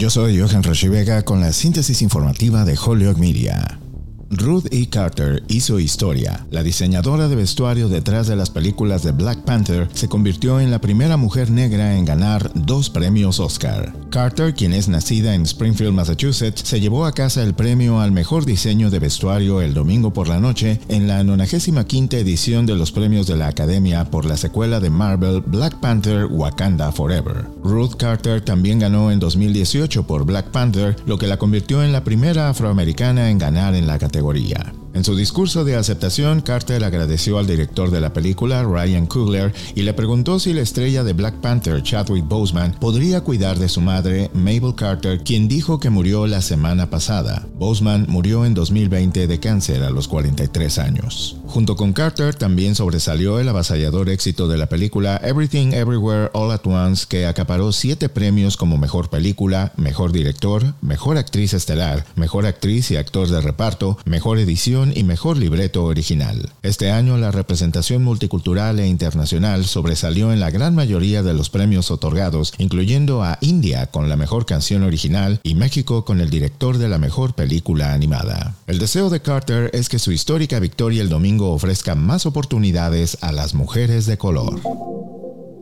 Yo soy Johan Rashi Vega con la síntesis informativa de Holyoke Media. Ruth E. Carter hizo historia. La diseñadora de vestuario detrás de las películas de Black Panther se convirtió en la primera mujer negra en ganar dos premios Oscar. Carter, quien es nacida en Springfield, Massachusetts, se llevó a casa el premio al mejor diseño de vestuario el domingo por la noche en la 95 edición de los premios de la Academia por la secuela de Marvel Black Panther Wakanda Forever. Ruth Carter también ganó en 2018 por Black Panther, lo que la convirtió en la primera afroamericana en ganar en la categoría categoría en su discurso de aceptación, Carter agradeció al director de la película, Ryan Coogler, y le preguntó si la estrella de Black Panther, Chadwick Boseman, podría cuidar de su madre, Mabel Carter, quien dijo que murió la semana pasada. Boseman murió en 2020 de cáncer a los 43 años. Junto con Carter también sobresalió el avasallador éxito de la película Everything Everywhere All at Once, que acaparó siete premios como mejor película, mejor director, mejor actriz estelar, mejor actriz y actor de reparto, mejor edición y mejor libreto original. Este año la representación multicultural e internacional sobresalió en la gran mayoría de los premios otorgados, incluyendo a India con la mejor canción original y México con el director de la mejor película animada. El deseo de Carter es que su histórica victoria el domingo ofrezca más oportunidades a las mujeres de color.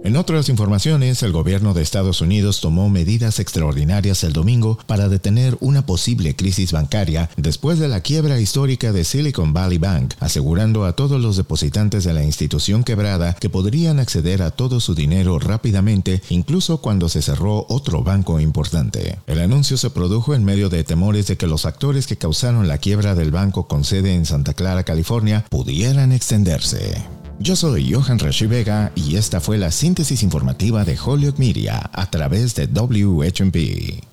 En otras informaciones, el gobierno de Estados Unidos tomó medidas extraordinarias el domingo para detener una posible crisis bancaria después de la quiebra histórica de Silicon Valley Bank, asegurando a todos los depositantes de la institución quebrada que podrían acceder a todo su dinero rápidamente, incluso cuando se cerró otro banco importante. El anuncio se produjo en medio de temores de que los actores que causaron la quiebra del banco con sede en Santa Clara, California, pudieran extenderse. Yo soy Johan Rashi Vega y esta fue la síntesis informativa de Hollywood Media a través de WHMP.